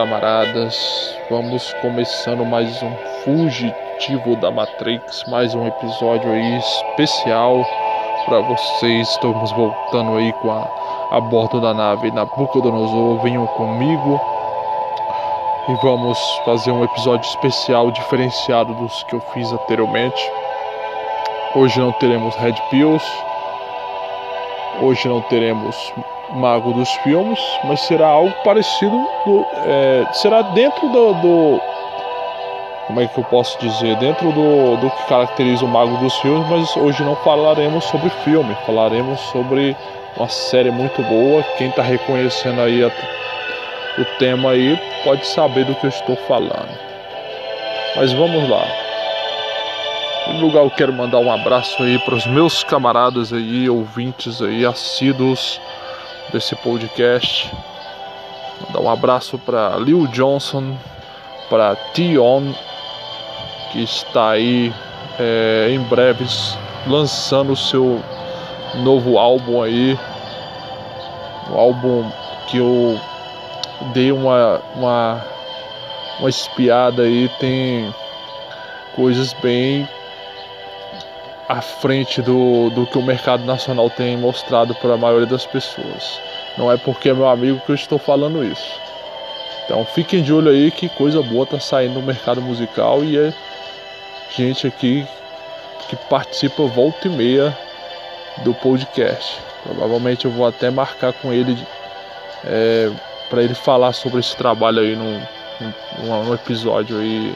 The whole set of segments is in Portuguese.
camaradas. Vamos começando mais um Fugitivo da Matrix, mais um episódio aí especial para vocês. Estamos voltando aí com a, a bordo da nave Nabucodonosor. Venham comigo e vamos fazer um episódio especial diferenciado dos que eu fiz anteriormente. Hoje não teremos Red Pills. Hoje não teremos mago dos filmes, mas será algo parecido, do, é, será dentro do, do, como é que eu posso dizer, dentro do, do que caracteriza o mago dos filmes, mas hoje não falaremos sobre filme, falaremos sobre uma série muito boa. Quem está reconhecendo aí a, o tema aí pode saber do que eu estou falando. Mas vamos lá. Em lugar eu quero mandar um abraço aí para os meus camaradas aí, ouvintes aí, assíduos desse podcast. Mandar um abraço para Lil Johnson, para Tion, que está aí é, em breves lançando o seu novo álbum aí. Um álbum que eu dei uma, uma, uma espiada aí, tem coisas bem à frente do, do que o mercado nacional tem mostrado para a maioria das pessoas. Não é porque é meu amigo que eu estou falando isso. Então fiquem de olho aí que coisa boa tá saindo no mercado musical e é gente aqui que participa volta e meia do podcast. Provavelmente eu vou até marcar com ele é, para ele falar sobre esse trabalho aí num, num, num episódio aí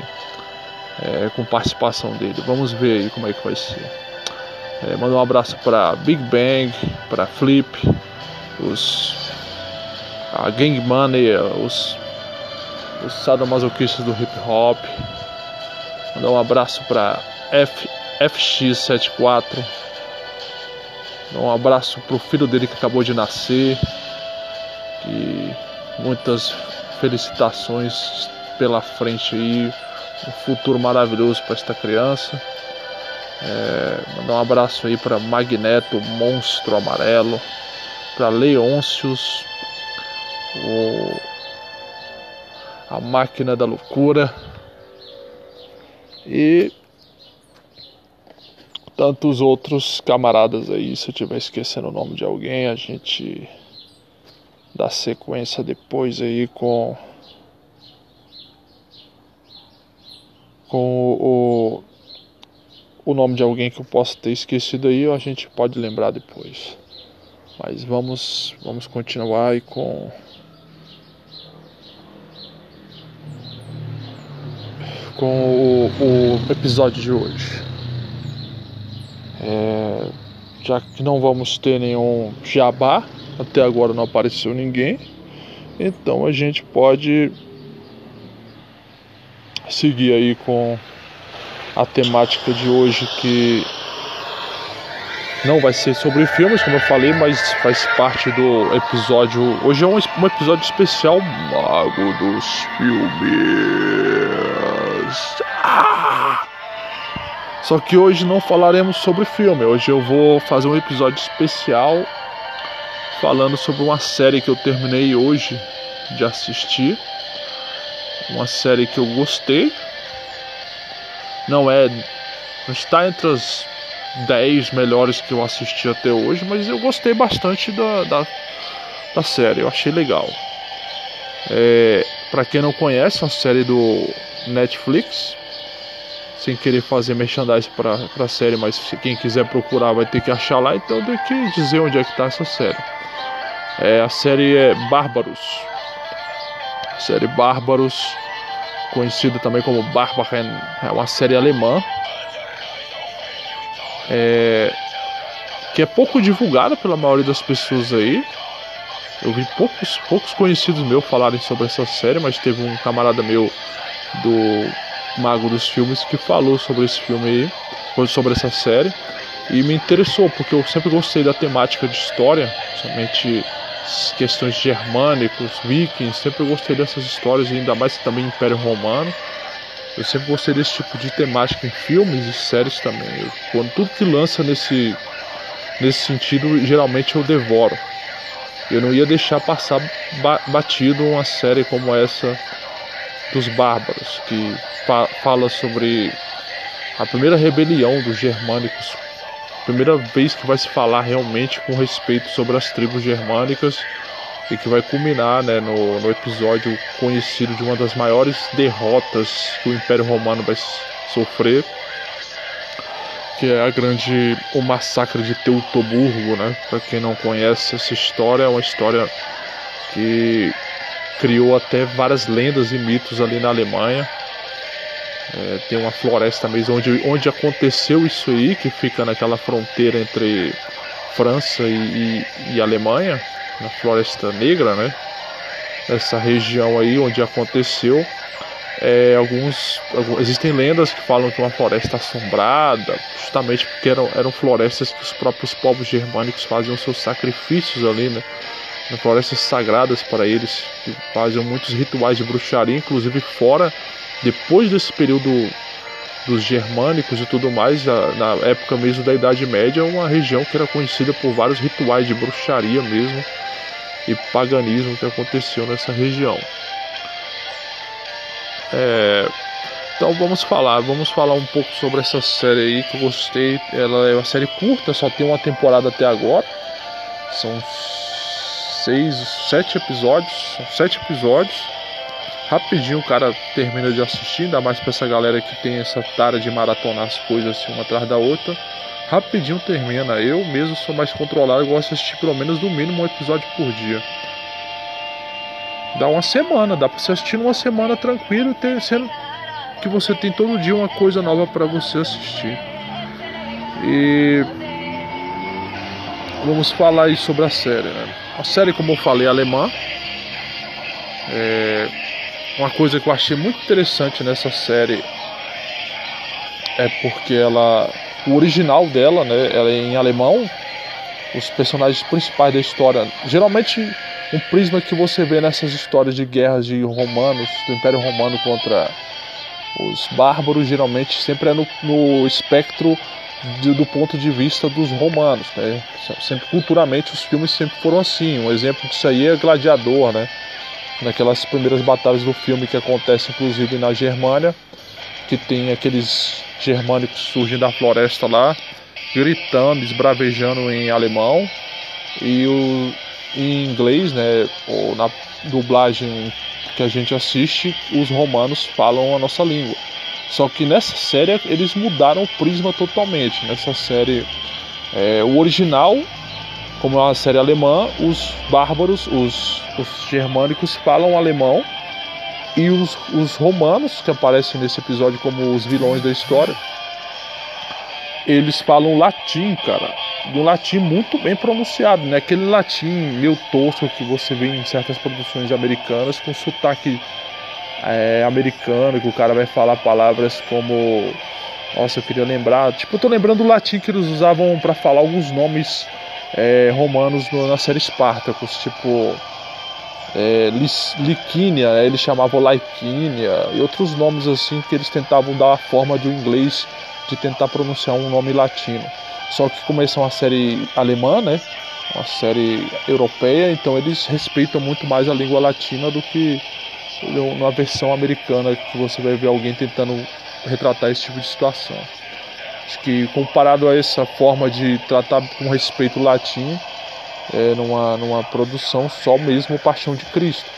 é, com participação dele. Vamos ver aí como é que vai ser. É, manda um abraço para Big Bang, para Flip, os a Gang Money, os, os sadomasoquistas do hip hop. Mandar um abraço para FX74. Um abraço pro filho dele que acabou de nascer. E muitas felicitações pela frente aí. Um futuro maravilhoso para esta criança. É, mandar um abraço aí para Magneto, Monstro Amarelo, para Leôncios, o, a Máquina da Loucura e tantos outros camaradas aí. Se eu estiver esquecendo o nome de alguém, a gente dá sequência depois aí com com o o nome de alguém que eu possa ter esquecido aí, a gente pode lembrar depois. Mas vamos, vamos continuar aí com com o, o episódio de hoje. É, já que não vamos ter nenhum jabá, até agora não apareceu ninguém, então a gente pode seguir aí com a temática de hoje que não vai ser sobre filmes, como eu falei, mas faz parte do episódio. Hoje é um, um episódio especial Mago dos Filmes. Ah! Só que hoje não falaremos sobre filme. Hoje eu vou fazer um episódio especial falando sobre uma série que eu terminei hoje de assistir. Uma série que eu gostei, não é. Não está entre as 10 melhores que eu assisti até hoje, mas eu gostei bastante da, da, da série, eu achei legal. É, para quem não conhece, é uma série do Netflix, sem querer fazer merchandising para a série, mas quem quiser procurar vai ter que achar lá, então tenho que dizer onde é que está essa série. É, a série é Bárbaros. Série Bárbaros conhecido também como Barbaren, é uma série alemã é, que é pouco divulgada pela maioria das pessoas aí. Eu vi poucos, poucos conhecidos meus falarem sobre essa série, mas teve um camarada meu do Mago dos Filmes que falou sobre esse filme aí, sobre essa série, e me interessou, porque eu sempre gostei da temática de história, somente questões germânicos, vikings, sempre gostei dessas histórias, ainda mais também Império Romano. Eu sempre gostei desse tipo de temática em filmes e séries também. Eu, quando tudo que lança nesse, nesse sentido, geralmente eu devoro. Eu não ia deixar passar batido uma série como essa dos Bárbaros, que fa fala sobre a primeira rebelião dos germânicos, primeira vez que vai se falar realmente com respeito sobre as tribos germânicas e que vai culminar né, no, no episódio conhecido de uma das maiores derrotas que o Império Romano vai sofrer, que é a grande o massacre de Teutoburgo, né? Para quem não conhece essa história, é uma história que criou até várias lendas e mitos ali na Alemanha. É, tem uma floresta mesmo onde, onde aconteceu isso aí, que fica naquela fronteira entre França e, e, e Alemanha, na Floresta Negra, né? Essa região aí onde aconteceu. É, alguns, alguns, existem lendas que falam que é uma floresta assombrada, justamente porque eram, eram florestas que os próprios povos germânicos faziam seus sacrifícios ali, né? florestas sagradas para eles, que faziam muitos rituais de bruxaria, inclusive fora, depois desse período dos germânicos e tudo mais, na época mesmo da Idade Média, uma região que era conhecida por vários rituais de bruxaria mesmo e paganismo que aconteceu nessa região. É, então vamos falar, vamos falar um pouco sobre essa série aí que eu gostei. Ela é uma série curta, só tem uma temporada até agora. São seis, sete episódios, são sete episódios. Rapidinho o cara termina de assistir, ainda mais para essa galera que tem essa tara de maratonar as coisas assim uma atrás da outra. Rapidinho termina. Eu mesmo sou mais controlado, eu gosto de assistir pelo menos no mínimo um episódio por dia. Dá uma semana, dá pra você assistir numa semana tranquilo, sendo que você tem todo dia uma coisa nova para você assistir. E vamos falar aí sobre a série. Né? A série, como eu falei, é alemã. É uma coisa que eu achei muito interessante nessa série é porque ela, o original dela, né, ela é em alemão. Os personagens principais da história, geralmente um prisma que você vê nessas histórias de guerras de romanos, do Império Romano contra os bárbaros, geralmente sempre é no, no espectro de, do ponto de vista dos romanos, né? Sempre culturalmente os filmes sempre foram assim. Um exemplo disso aí é Gladiador, né? Naquelas primeiras batalhas do filme que acontece inclusive na Germânia, que tem aqueles germânicos surgem da floresta lá, gritando, esbravejando em alemão, e o, em inglês, né, ou na dublagem que a gente assiste, os romanos falam a nossa língua. Só que nessa série eles mudaram o prisma totalmente. Nessa série, é, o original, como é uma série alemã, os bárbaros, os, os germânicos falam alemão e os, os romanos, que aparecem nesse episódio como os vilões da história, eles falam latim, cara. Um latim muito bem pronunciado, né? Aquele latim meio tosco que você vê em certas produções americanas com sotaque é, americano, que o cara vai falar palavras como. Nossa, eu queria lembrar. Tipo, eu tô lembrando o latim que eles usavam para falar alguns nomes é, romanos no, na série Spartacus, tipo. É, Liquínia, né? eles chamavam Laicínia, e outros nomes assim que eles tentavam dar a forma de um inglês de tentar pronunciar um nome latino. Só que como é uma série alemã, né? Uma série europeia, então eles respeitam muito mais a língua latina do que numa versão americana que você vai ver alguém tentando retratar esse tipo de situação. Acho que comparado a essa forma de tratar com respeito o latim, é numa, numa produção só mesmo Paixão de Cristo.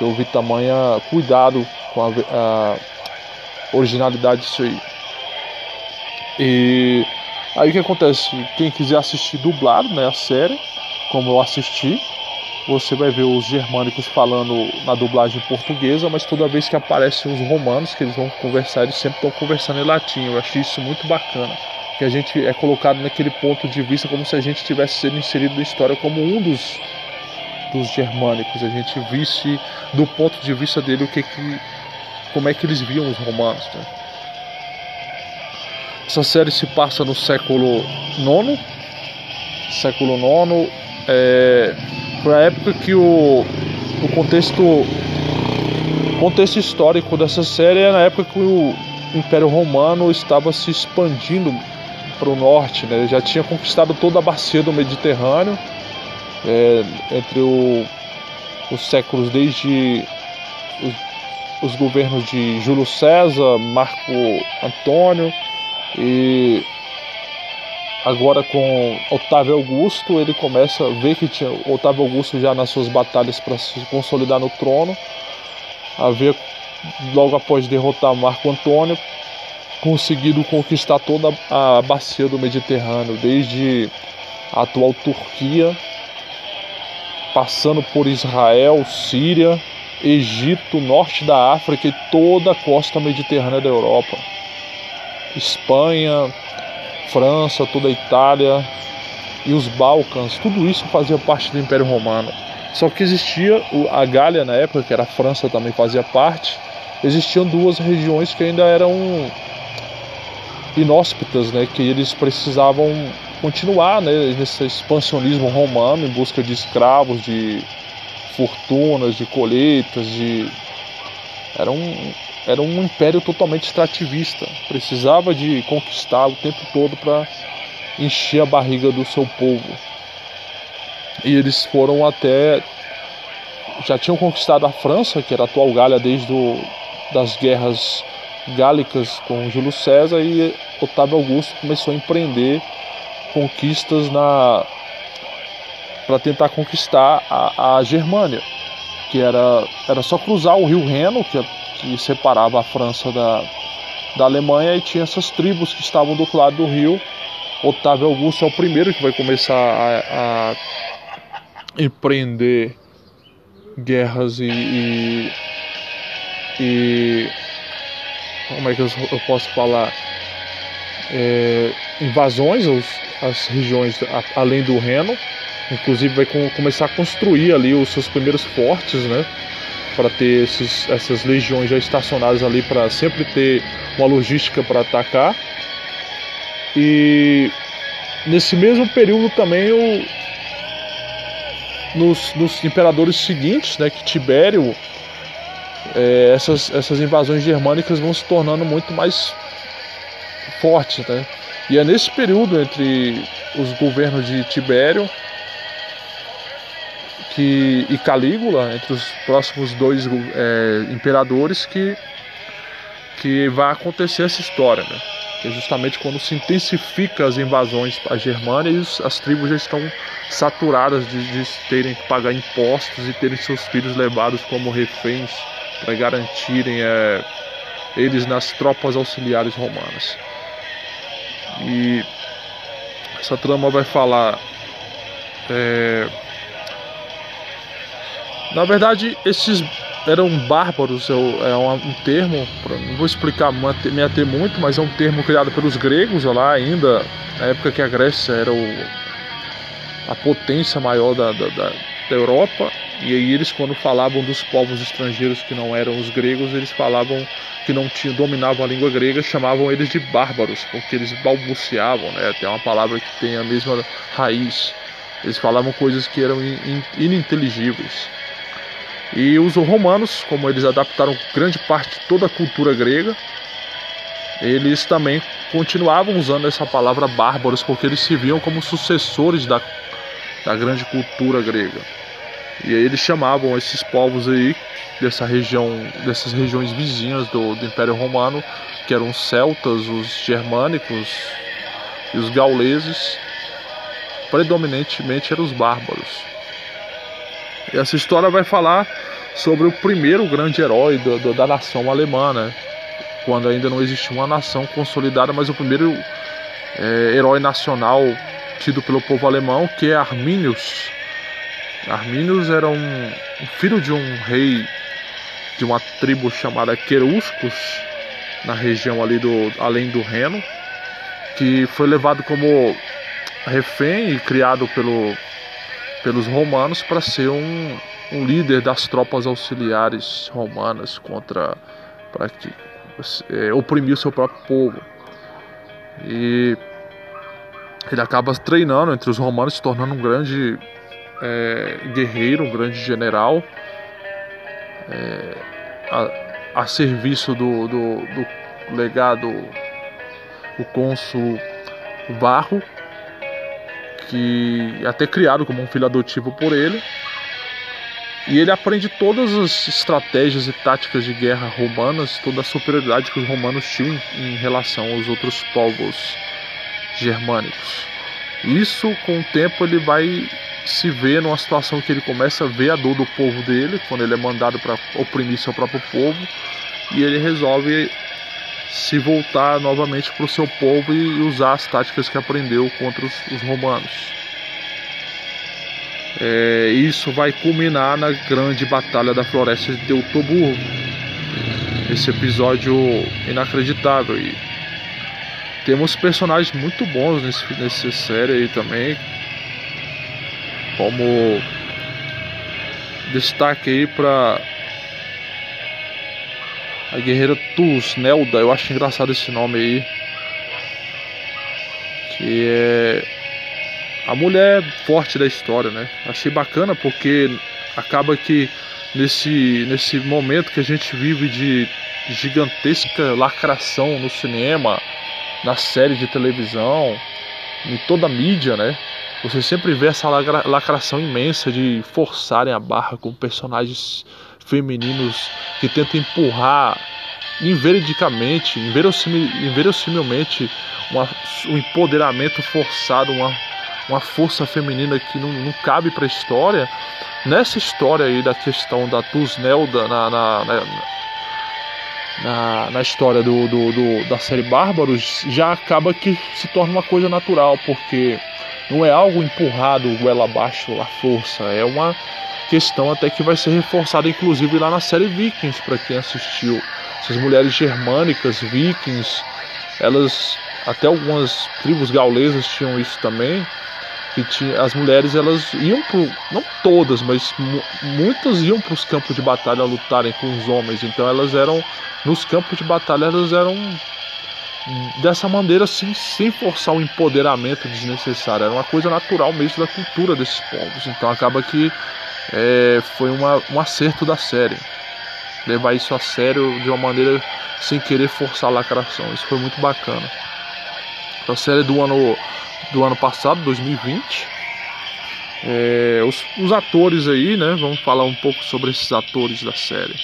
Eu vi tamanha cuidado com a, a originalidade disso aí. E aí o que acontece? Quem quiser assistir dublado, né, a série, como eu assisti, você vai ver os germânicos falando na dublagem portuguesa, mas toda vez que aparecem os romanos, que eles vão conversar, eles sempre estão conversando em latim. Eu achei isso muito bacana. Que a gente é colocado naquele ponto de vista como se a gente tivesse sido inserido na história como um dos, dos germânicos. A gente visse do ponto de vista dele o que, que como é que eles viam os romanos. Né? Essa série se passa no século IX. Século IX. É, foi a época que o, o contexto contexto histórico dessa série é na época que o Império Romano estava se expandindo para o norte, né? já tinha conquistado toda a bacia do Mediterrâneo é, entre o, os séculos desde os, os governos de Júlio César, Marco Antônio e agora com Otávio Augusto ele começa a ver que tinha Otávio Augusto já nas suas batalhas para se consolidar no trono, a ver logo após derrotar Marco Antônio conseguido conquistar toda a bacia do Mediterrâneo, desde a atual Turquia, passando por Israel, Síria, Egito, norte da África e toda a costa mediterrânea da Europa. Espanha, França, toda a Itália e os Balcãs, tudo isso fazia parte do Império Romano. Só que existia a Gália na época, que era a França também fazia parte, existiam duas regiões que ainda eram inóspitas, né, que eles precisavam continuar né, nesse expansionismo romano em busca de escravos, de fortunas, de colheitas, de era um, era um império totalmente extrativista, precisava de conquistar o tempo todo para encher a barriga do seu povo. E eles foram até já tinham conquistado a França, que era a atual Gália desde o, das guerras gálicas com Júlio César e Otávio Augusto começou a empreender conquistas na para tentar conquistar a, a, Germânia, que era, era só cruzar o rio Reno, que, que separava a França da, da Alemanha, e tinha essas tribos que estavam do outro lado do rio. Otávio Augusto é o primeiro que vai começar a, a empreender guerras e, e, e como é que eu, eu posso falar? É, invasões aos, às regiões a, além do Reno. Inclusive vai com, começar a construir ali os seus primeiros fortes, né? Para ter esses, essas legiões já estacionadas ali para sempre ter uma logística para atacar. E nesse mesmo período também o, nos, nos imperadores seguintes, né, que Tibério é, essas, essas invasões germânicas vão se tornando muito mais fortes. Né? E é nesse período entre os governos de Tibério que, e Calígula, entre os próximos dois é, imperadores, que, que vai acontecer essa história. Né? Que é justamente quando se intensifica as invasões à Germânia e as tribos já estão saturadas de, de terem que pagar impostos e terem seus filhos levados como reféns para garantirem é, eles nas tropas auxiliares romanas. E essa trama vai falar. É, na verdade, esses eram bárbaros, é, um termo, não vou explicar, me ater muito, mas é um termo criado pelos gregos lá ainda, na época que a Grécia era o, a potência maior da, da, da, Europa e aí eles quando falavam dos povos estrangeiros que não eram os gregos, eles falavam que não tinham, dominavam a língua grega, chamavam eles de bárbaros, porque eles balbuciavam, né? Tem uma palavra que tem a mesma raiz. Eles falavam coisas que eram ininteligíveis. E os romanos, como eles adaptaram grande parte de toda a cultura grega, eles também continuavam usando essa palavra bárbaros porque eles se viam como sucessores da, da grande cultura grega. E aí eles chamavam esses povos aí dessa região, dessas regiões vizinhas do, do Império Romano, que eram os celtas, os germânicos e os gauleses, predominantemente eram os bárbaros. Essa história vai falar sobre o primeiro grande herói do, do, da nação alemã, né? quando ainda não existia uma nação consolidada, mas o primeiro é, herói nacional tido pelo povo alemão, que é Arminius Arminius era um, um filho de um rei de uma tribo chamada Queruscus, na região ali do além do Reno, que foi levado como refém e criado pelo, pelos romanos para ser um, um líder das tropas auxiliares romanas contra para que é, oprimir o seu próprio povo. E ele acaba treinando entre os romanos, se tornando um grande é, guerreiro, um grande general, é, a, a, serviço do, do, do legado, o cônsul Varro, que é até criado como um filho adotivo por ele. E ele aprende todas as estratégias e táticas de guerra romanas, toda a superioridade que os romanos tinham em relação aos outros povos germânicos. Isso, com o tempo, ele vai se ver numa situação que ele começa a ver a dor do povo dele, quando ele é mandado para oprimir seu próprio povo, e ele resolve se voltar novamente para o seu povo e usar as táticas que aprendeu contra os, os romanos. É, isso vai culminar na grande batalha da floresta de Teutoburgo. Esse episódio inacreditável e temos personagens muito bons nesse, nessa série aí também. Como destaque aí para a guerreira Tusnelda, eu acho engraçado esse nome aí. Que é a mulher forte da história, né? Achei bacana porque acaba que nesse, nesse momento que a gente vive de gigantesca lacração no cinema, na série de televisão, em toda a mídia, né? Você sempre vê essa lacração imensa de forçarem a barra com personagens femininos que tentam empurrar inveridicamente, inverossimilmente, uma, um empoderamento forçado, uma, uma força feminina que não, não cabe para a história. Nessa história aí da questão da Tusnelda na, na, na, na, na história do, do, do, da série Bárbaros, já acaba que se torna uma coisa natural, porque não é algo empurrado goela abaixo a força, é uma questão até que vai ser reforçada inclusive lá na série Vikings para quem assistiu. Essas mulheres germânicas, vikings, elas até algumas tribos gaulesas tinham isso também, que tinha, as mulheres elas iam pro, não todas, mas muitas iam para os campos de batalha lutarem com os homens. Então elas eram nos campos de batalha elas eram dessa maneira assim, sem forçar um empoderamento desnecessário. Era uma coisa natural mesmo da cultura desses povos. Então acaba que é, foi uma, um acerto da série. Levar isso a sério de uma maneira sem querer forçar a lacração. Isso foi muito bacana. A série do ano, do ano passado, 2020. É, os, os atores aí, né? Vamos falar um pouco sobre esses atores da série.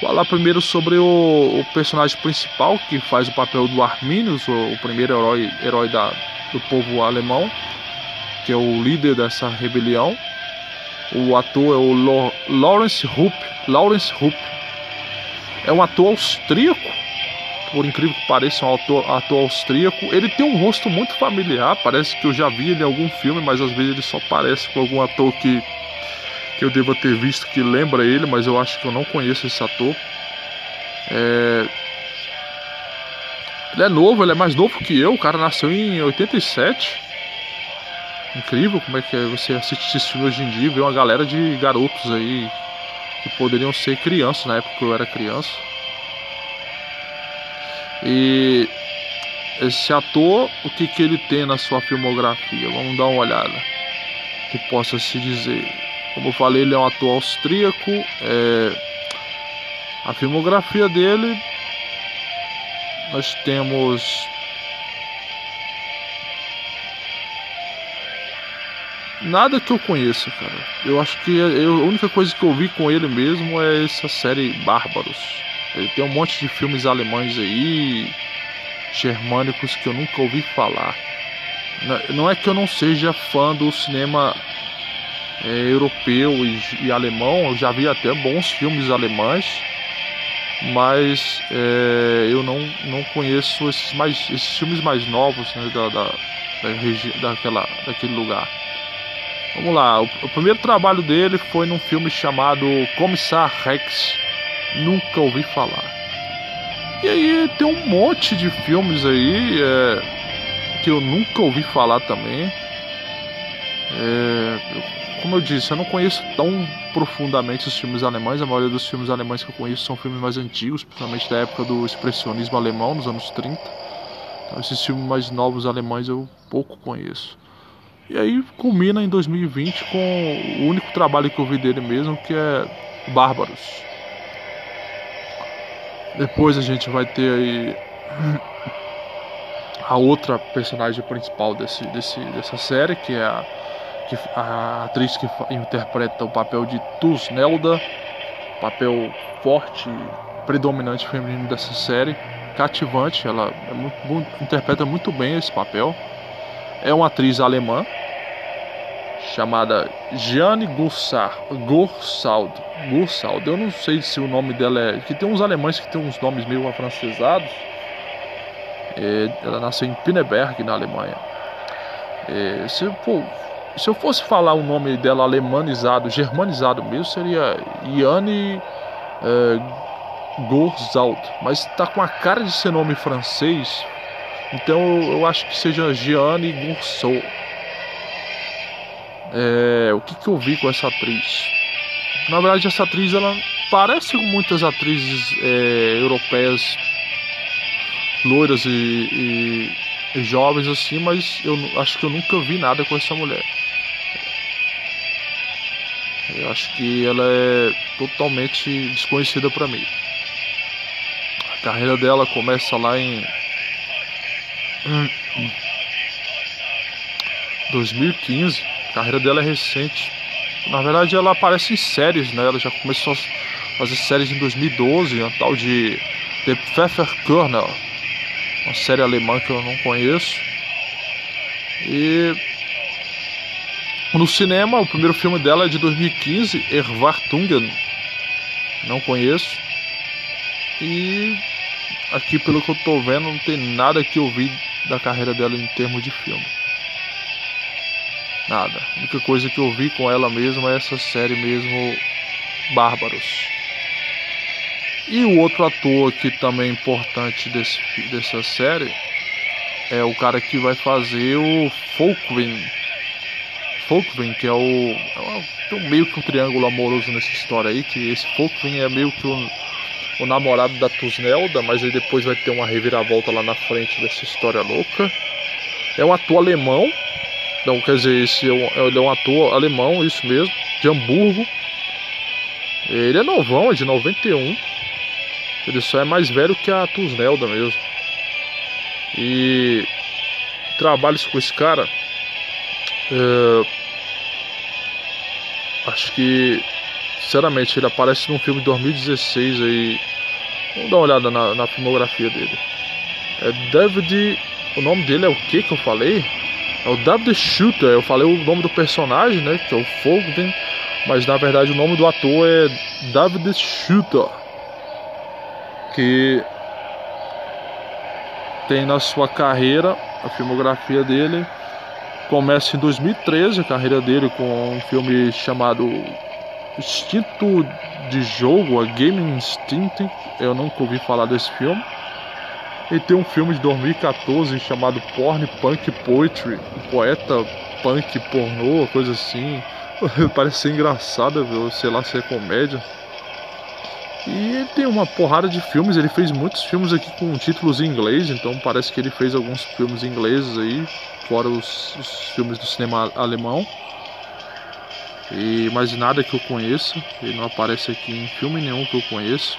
Falar primeiro sobre o, o, personagem principal que faz o papel do Arminius, o, o primeiro herói, herói da, do povo alemão, que é o líder dessa rebelião. O ator é o Lawrence Rupp. Lawrence Rupp é um ator austríaco, por incrível que pareça, um ator, ator austríaco. Ele tem um rosto muito familiar, parece que eu já vi ele em algum filme, mas às vezes ele só parece com algum ator que, que eu deva ter visto que lembra ele, mas eu acho que eu não conheço esse ator. É... Ele é novo, ele é mais novo que eu, o cara nasceu em 87 incrível como é que é você assistir esse filme hoje em dia e ver uma galera de garotos aí que poderiam ser crianças na época que eu era criança. E esse ator, o que, que ele tem na sua filmografia? Vamos dar uma olhada. Que possa se dizer. Como eu falei, ele é um ator austríaco. É... A filmografia dele, nós temos Nada que eu conheça, cara. Eu acho que eu, a única coisa que eu vi com ele mesmo é essa série Bárbaros. Ele tem um monte de filmes alemães aí, germânicos que eu nunca ouvi falar. Não é que eu não seja fã do cinema é, europeu e, e, alemão, eu já vi até bons filmes alemães, mas é, eu não, não conheço esses, mais, esses filmes mais novos né, da, da, da, daquela, daquele lugar. Vamos lá, o, primeiro trabalho dele foi num filme chamado Comissar Rex. Nunca ouvi falar. E aí tem um monte de filmes aí é, que eu nunca ouvi falar também. É, como eu disse, eu não conheço tão profundamente os filmes alemães. A maioria dos filmes alemães que eu conheço são filmes mais antigos, principalmente da época do expressionismo alemão, nos anos 30. Então, esses filmes mais novos alemães eu pouco conheço. E aí culmina em 2020 com o único trabalho que eu vi dele mesmo, que é Bárbaros. Depois a gente vai ter aí a outra personagem principal desse, desse, dessa série, que é a, que, a atriz que interpreta o papel de Tusnelda, papel forte, predominante feminino dessa série, cativante, ela é muito, interpreta muito bem esse papel. É uma atriz alemã chamada Jeanne Gursard, Gursald, Gursald. Eu não sei se o nome dela é, que tem uns alemães que tem uns nomes meio afrancesados. É, ela nasceu em Pinneberg, na Alemanha. É, se, pô, se eu fosse falar o nome dela alemanizado, germanizado mesmo, seria Yanni é. Mas tá com a cara de ser nome francês, então eu acho que seja Gianni Gourceau. É, o que, que eu vi com essa atriz? Na verdade, essa atriz ela parece com muitas atrizes é, europeias loiras e, e, e, jovens assim, mas eu acho que eu nunca vi nada com essa mulher. Eu acho que ela é totalmente desconhecida para mim. A carreira dela começa lá em 2015. A carreira dela é recente. Na verdade, ela aparece em séries, né? Ela já começou a fazer séries em 2012, uma tal de The Pfefferkörner, uma série alemã que eu não conheço. E no cinema, o primeiro filme dela é de 2015, Erwartungen. Não conheço. E aqui, pelo que eu tô vendo, não tem nada que eu vi da carreira dela em termos de filme. Nada. A única coisa que eu vi com ela mesmo é essa série mesmo, Bárbaros. E o outro ator que também é importante desse, dessa série é o cara que vai fazer o Folkwind. Folkwind, que é o. É tem meio que um triângulo amoroso nessa história aí, que esse Folkwind é meio que um o namorado da Tusnelda, mas aí depois vai ter uma reviravolta lá na frente dessa história louca. É um ator alemão, não quer dizer, esse é um, ele é um ator alemão, isso mesmo, de Hamburgo. Ele é novão, é de 91. Ele só é mais velho que a Tusnelda mesmo. E trabalho com esse cara. É, acho que sinceramente ele aparece num filme de 2016 aí Vamos dar uma olhada na, na filmografia dele. É David. O nome dele é o que que eu falei? É o David Shooter. Eu falei o nome do personagem, né? Que é o Fogden. Mas na verdade o nome do ator é David Shooter. Que tem na sua carreira, a filmografia dele. Começa em 2013 a carreira dele com um filme chamado Instinto de Jogo, a Game Instinct, eu nunca ouvi falar desse filme. E tem um filme de 2014 chamado Porn Punk Poetry, um poeta punk pornô, coisa assim. Parece ser engraçado, viu? sei lá se é comédia. E ele tem uma porrada de filmes, ele fez muitos filmes aqui com títulos em inglês, então parece que ele fez alguns filmes ingleses aí, fora os, os filmes do cinema alemão. E mais nada que eu conheça, ele não aparece aqui em filme nenhum que eu conheço.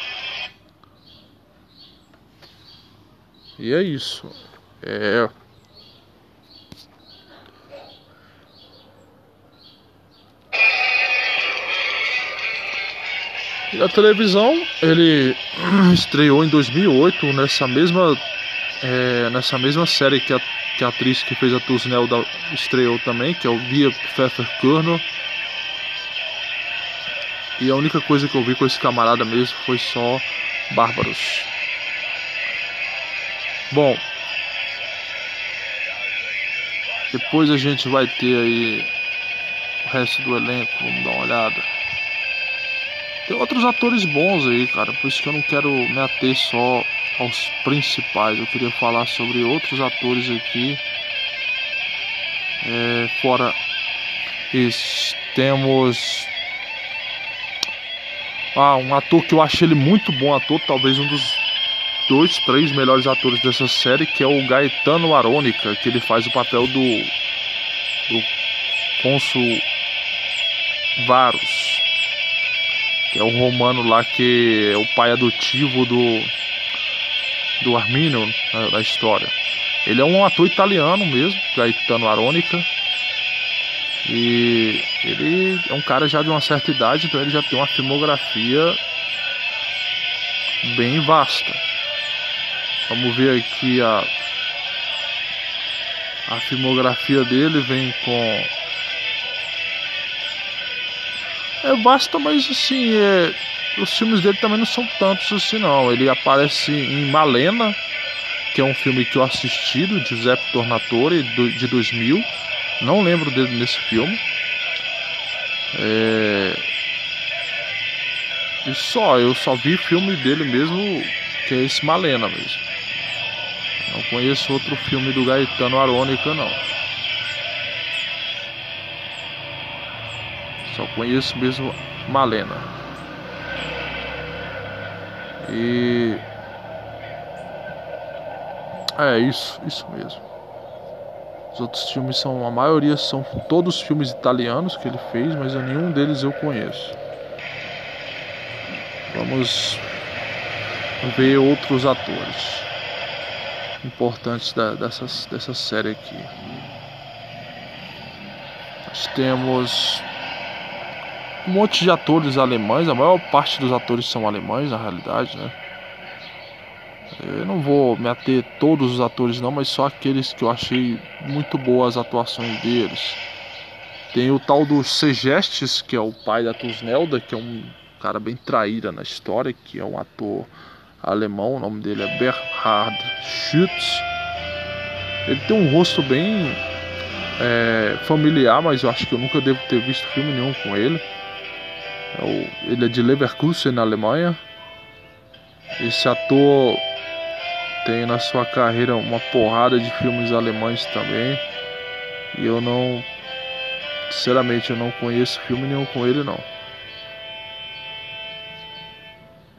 E é isso. É. E a televisão, ele estreou em 2008 nessa mesma é, nessa mesma série que a, que a atriz que fez a Tusnel estreou também, que é o Via Pfeffer Kernel. E a única coisa que eu vi com esse camarada mesmo foi só Bárbaros. Bom, depois a gente vai ter aí o resto do elenco, vamos dar uma olhada. Tem outros atores bons aí, cara, por isso que eu não quero me ater só aos principais. Eu queria falar sobre outros atores aqui. É, fora isso, temos ah, um ator que eu achei ele muito bom ator, talvez um dos dois, três melhores atores dessa série, que é o Gaetano Arônica, que ele faz o papel do, do cônsul Varus, que é o romano lá que é o pai adotivo do do Armínio na, na história. Ele é um ator italiano mesmo, Gaetano Aronica. E ele é um cara já de uma certa idade, então ele já tem uma filmografia bem vasta. Vamos ver aqui a a filmografia dele vem com é vasta, mas assim, é... os filmes dele também não são tantos assim não. Ele aparece em Malena, que é um filme que eu assisti do Giuseppe Tornatore de 2000. Não lembro dele nesse filme. É... E só, eu só vi filme dele mesmo, que é esse Malena mesmo. Não conheço outro filme do Gaetano Arônica não. Só conheço mesmo Malena. E é isso, isso mesmo. Os outros filmes são, a maioria são todos filmes italianos que ele fez, mas nenhum deles eu conheço. Vamos ver outros atores importantes da, dessa, dessa série aqui. Nós temos um monte de atores alemães, a maior parte dos atores são alemães na realidade, né? Eu não vou me ater todos os atores não, mas só aqueles que eu achei muito boas as atuações deles. Tem o tal do Segestes, que é o pai da Tusnelda, que é um cara bem traíra na história, que é um ator alemão, o nome dele é Bernhard Schütz. Ele tem um rosto bem é, familiar, mas eu acho que eu nunca devo ter visto filme nenhum com ele. É ele é de Leverkusen, na Alemanha. Esse ator tem na sua carreira uma porrada de filmes alemães também. E eu não. Sinceramente, eu não conheço filme nenhum com ele, não.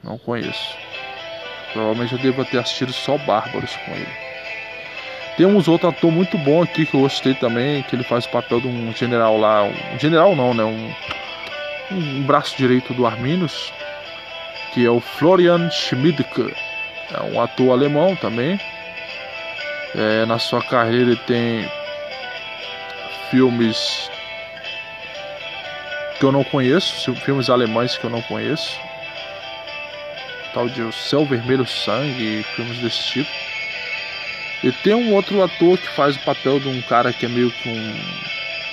Não conheço. Provavelmente eu devo ter assistido só Bárbaros com ele. Temos outro ator muito bom aqui que eu gostei também, que ele faz o papel de um general lá. Um general não, né? Um, um braço direito do Arminos, que é o Florian Schmidke. É um ator alemão também. É, na sua carreira ele tem filmes que eu não conheço, filmes alemães que eu não conheço. Tal de O Céu Vermelho Sangue filmes desse tipo. E tem um outro ator que faz o papel de um cara que é meio que um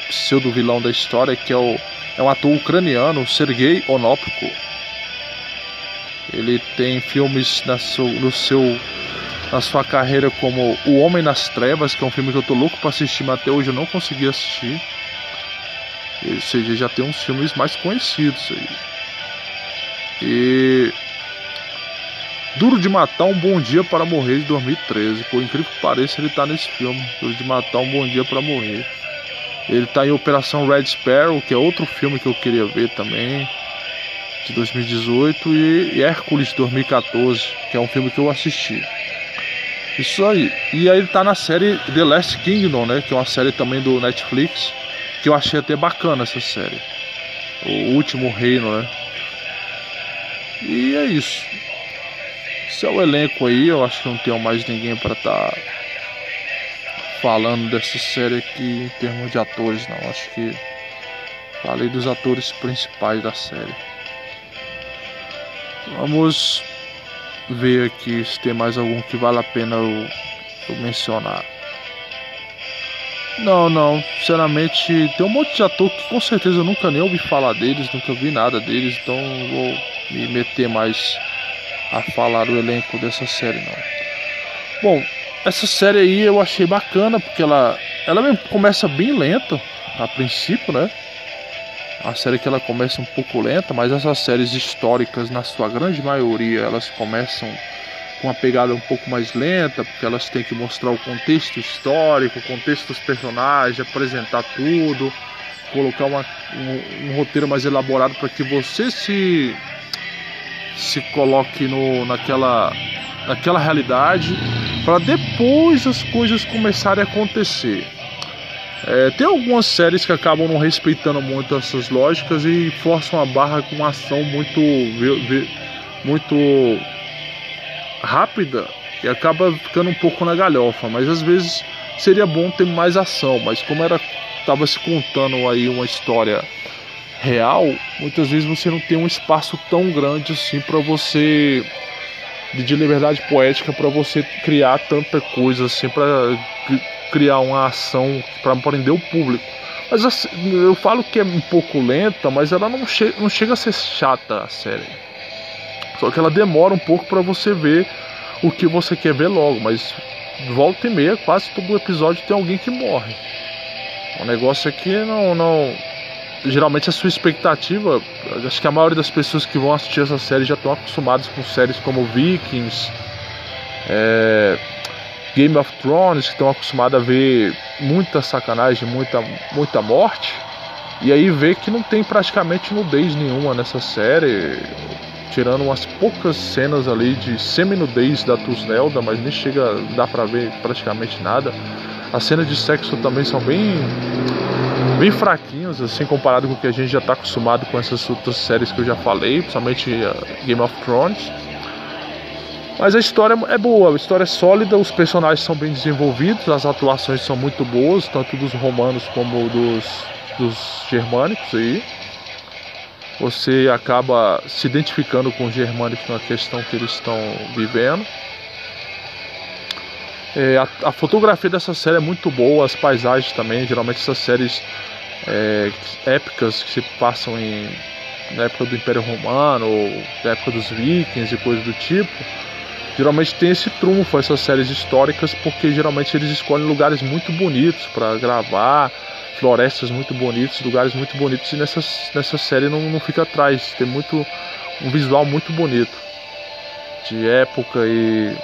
pseudo vilão da história, que é o é um ator ucraniano, Sergei Onopko. Ele tem filmes na no seu, na sua carreira como O Homem nas Trevas, que é um filme que eu tô louco para assistir, mas até hoje eu não consegui assistir. Ou seja, já tem uns filmes mais conhecidos aí. E Duro de Matar um Bom Dia para Morrer de 2013. Por incrível que pareça, ele tá nesse filme. Duro de Matar um Bom Dia para Morrer. Ele tá em Operação Red Sparrow, que é outro filme que eu queria ver também, de 2018, e Hércules 2014, que é um filme que eu assisti. Isso aí. E aí ele tá na série The Last Kingdom, né? Que é uma série também do Netflix, que eu achei até bacana essa série. O Último Reino, né? E é isso. Esse é o elenco aí, eu acho que não tenho mais ninguém para estar tá falando dessa série aqui em termos de atores, não. Acho que falei dos atores principais da série. Vamos ver aqui se tem mais algum que vale a pena eu, eu mencionar. Não, não, sinceramente tem um monte de ator que com certeza eu nunca nem ouvi falar deles, nunca vi nada deles, então vou me meter mais a falar o elenco dessa série não. Bom, essa série aí eu achei bacana porque ela ela começa bem lenta a princípio, né? A série que ela começa um pouco lenta, mas essas séries históricas, na sua grande maioria, elas começam com uma pegada um pouco mais lenta, porque elas têm que mostrar o contexto histórico, o contexto dos personagens, apresentar tudo, colocar uma, um, um roteiro mais elaborado para que você se se coloque no, naquela, naquela realidade para depois as coisas começarem a acontecer. É, tem algumas séries que acabam não respeitando muito essas lógicas e forçam a barra com uma ação muito muito rápida E acaba ficando um pouco na galhofa, mas às vezes seria bom ter mais ação, mas como era tava se contando aí uma história real, muitas vezes você não tem um espaço tão grande assim para você de liberdade poética para você criar tanta coisa assim para criar uma ação para prender o público. Mas assim, eu falo que é um pouco lenta, mas ela não, che não chega a ser chata a série. Só que ela demora um pouco para você ver o que você quer ver logo, mas volta e meia, quase todo episódio tem alguém que morre. O negócio aqui não, não. Geralmente a sua expectativa, acho que a maioria das pessoas que vão assistir essa série já estão acostumadas com séries como Vikings, é, Game of Thrones, que estão acostumados a ver muita sacanagem, muita, muita morte. E aí vê que não tem praticamente nudez nenhuma nessa série, tirando umas poucas cenas ali de semi-nudez da Tusnelda, mas nem chega, dá pra ver praticamente nada. As cenas de sexo também são bem bem fraquinhos assim comparado com o que a gente já está acostumado com essas outras séries que eu já falei, principalmente uh, Game of Thrones. Mas a história é boa, a história é sólida, os personagens são bem desenvolvidos, as atuações são muito boas, tanto dos romanos como dos, dos germânicos aí. Você acaba se identificando com os germânicos na questão que eles estão vivendo. É, a, a, fotografia dessa série é muito boa, as paisagens também. Geralmente essas séries é, épicas que se passam em, na época do Império Romano, ou na época dos Vikings e coisas do tipo. Geralmente tem esse trunfo essas séries históricas porque geralmente eles escolhem lugares muito bonitos para gravar, florestas muito bonitas, lugares muito bonitos e nessa, nessa série não, não fica atrás, tem muito um visual muito bonito de época e,